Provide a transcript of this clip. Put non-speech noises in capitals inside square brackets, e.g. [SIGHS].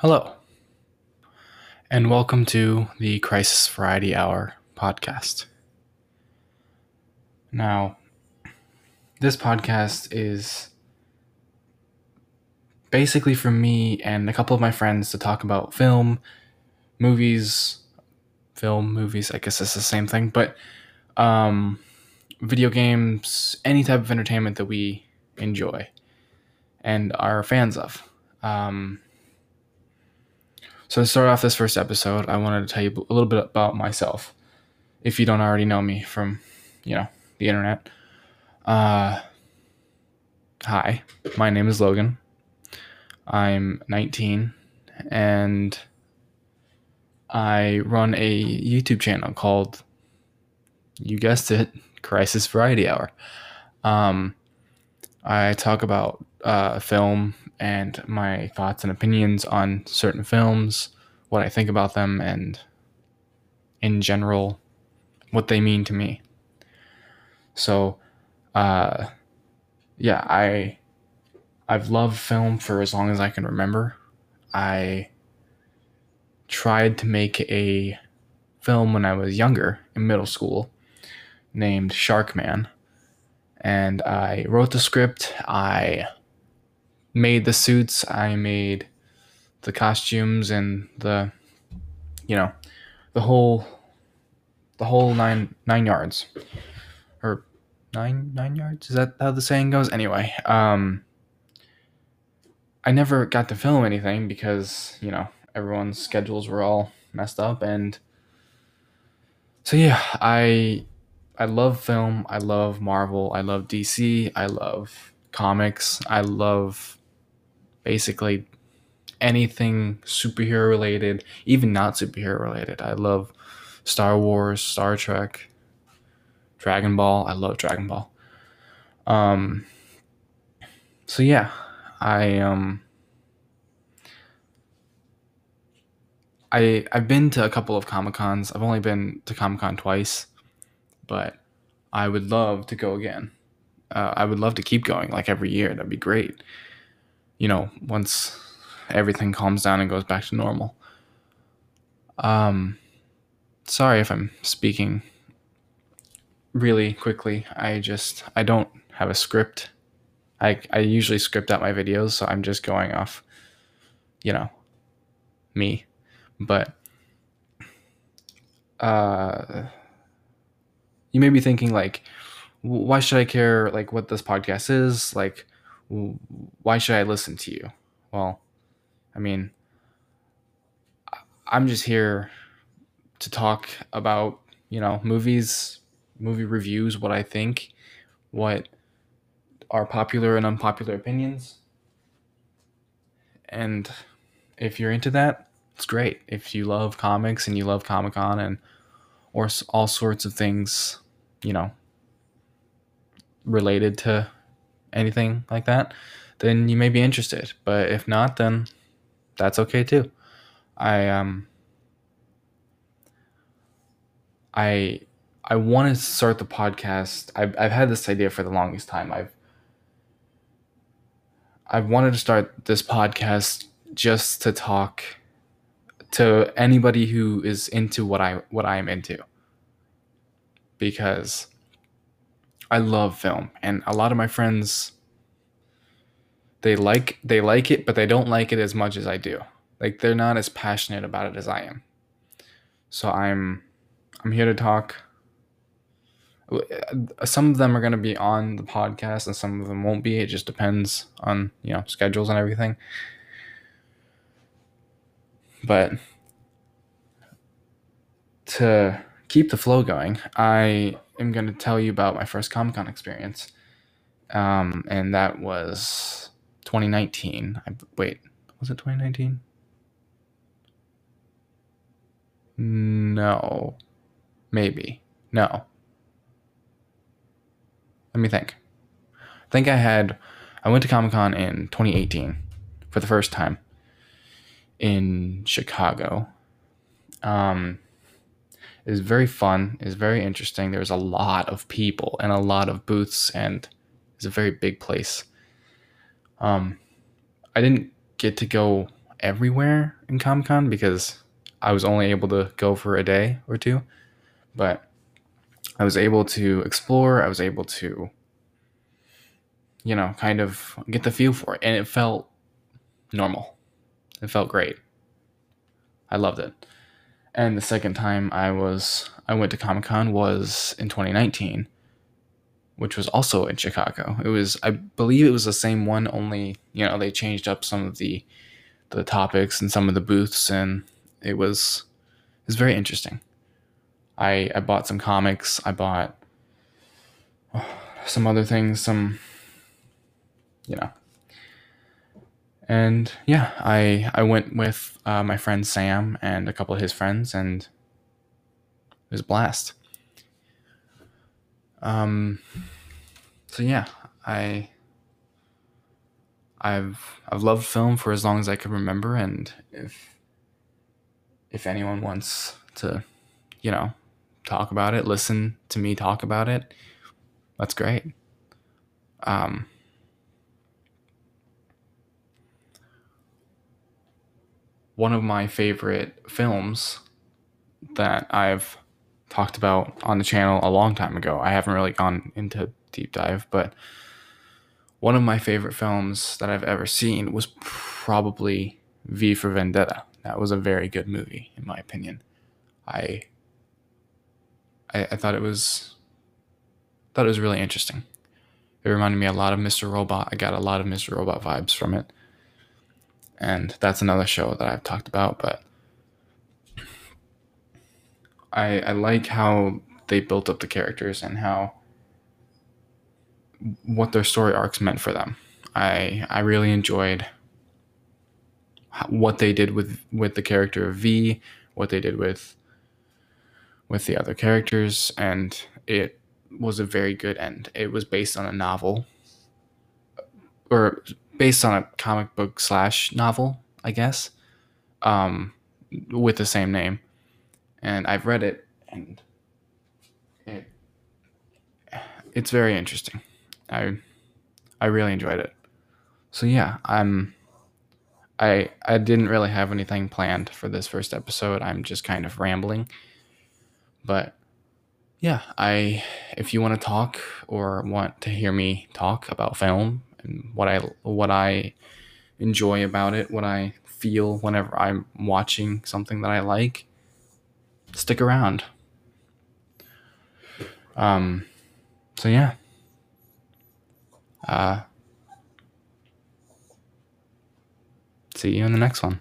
Hello, and welcome to the Crisis Variety Hour podcast. Now, this podcast is basically for me and a couple of my friends to talk about film, movies, film, movies, I guess it's the same thing, but um, video games, any type of entertainment that we enjoy and are fans of. Um, so to start off this first episode, I wanted to tell you a little bit about myself, if you don't already know me from, you know, the internet. Uh, hi, my name is Logan. I'm 19, and I run a YouTube channel called, you guessed it, Crisis Variety Hour. Um, I talk about uh, film and my thoughts and opinions on certain films, what I think about them, and in general, what they mean to me. So, uh, yeah, I I've loved film for as long as I can remember. I tried to make a film when I was younger in middle school named Sharkman. And I wrote the script, I made the suits, I made the costumes and the you know, the whole the whole nine nine yards. Or nine nine yards? Is that how the saying goes? Anyway, um I never got to film anything because, you know, everyone's schedules were all messed up and so yeah, I I love film, I love Marvel, I love DC, I love comics, I love basically anything superhero related, even not superhero related. I love Star Wars, Star Trek, Dragon Ball. I love Dragon Ball. Um so yeah, I um I I've been to a couple of Comic Cons. I've only been to Comic Con twice, but I would love to go again. Uh, I would love to keep going like every year. That'd be great you know, once everything calms down and goes back to normal. Um, sorry if I'm speaking really quickly. I just I don't have a script. I I usually script out my videos, so I'm just going off, you know, me. But uh, you may be thinking like, why should I care like what this podcast is like? Why should I listen to you? Well, I mean, I'm just here to talk about, you know, movies, movie reviews, what I think, what are popular and unpopular opinions. And if you're into that, it's great. If you love comics and you love Comic Con and or all sorts of things, you know, related to anything like that, then you may be interested. But if not, then that's okay too. I um I I want to start the podcast. I've I've had this idea for the longest time. I've I've wanted to start this podcast just to talk to anybody who is into what I what I am into. Because I love film, and a lot of my friends they like they like it, but they don't like it as much as I do. Like they're not as passionate about it as I am. So I'm I'm here to talk. Uh, some of them are going to be on the podcast, and some of them won't be. It just depends on you know schedules and everything. But to keep the flow going, I am going to tell you about my first Comic Con experience. Um, and that was 2019. I, wait, was it 2019? No. Maybe. No. Let me think. I think I had. I went to Comic Con in 2018 for the first time in Chicago. Um, was very fun. Was very interesting. There was a lot of people and a lot of booths, and it's a very big place. Um, I didn't get to go everywhere in Comic Con because I was only able to go for a day or two, but I was able to explore. I was able to, you know, kind of get the feel for it, and it felt normal. It felt great. I loved it. And the second time I was I went to Comic Con was in 2019, which was also in Chicago. It was I believe it was the same one, only you know they changed up some of the the topics and some of the booths, and it was it was very interesting. I I bought some comics. I bought [SIGHS] some other things. Some you know. And yeah, I I went with uh, my friend Sam and a couple of his friends, and it was a blast. Um. So yeah, I I've I've loved film for as long as I can remember, and if if anyone wants to, you know, talk about it, listen to me talk about it, that's great. Um, one of my favorite films that I've talked about on the channel a long time ago. I haven't really gone into deep dive, but one of my favorite films that I've ever seen was probably V for Vendetta. That was a very good movie, in my opinion. I I, I thought it was thought it was really interesting. It reminded me a lot of Mr. Robot. I got a lot of Mr. Robot vibes from it. And that's another show that I've talked about, but I I like how they built up the characters and how what their story arcs meant for them. I I really enjoyed what they did with with the character of V, what they did with with the other characters, and it was a very good end. It was based on a novel, or based on a comic book slash novel, I guess, um, with the same name. And I've read it, and it it's very interesting. I I really enjoyed it. So yeah, I'm I I didn't really have anything planned for this first episode. I'm just kind of rambling. But yeah, I if you want to talk or want to hear me talk about film and what I what I enjoy about it, what I feel whenever I'm watching something that I like, stick around. Um so yeah. Uh, see you in the next one.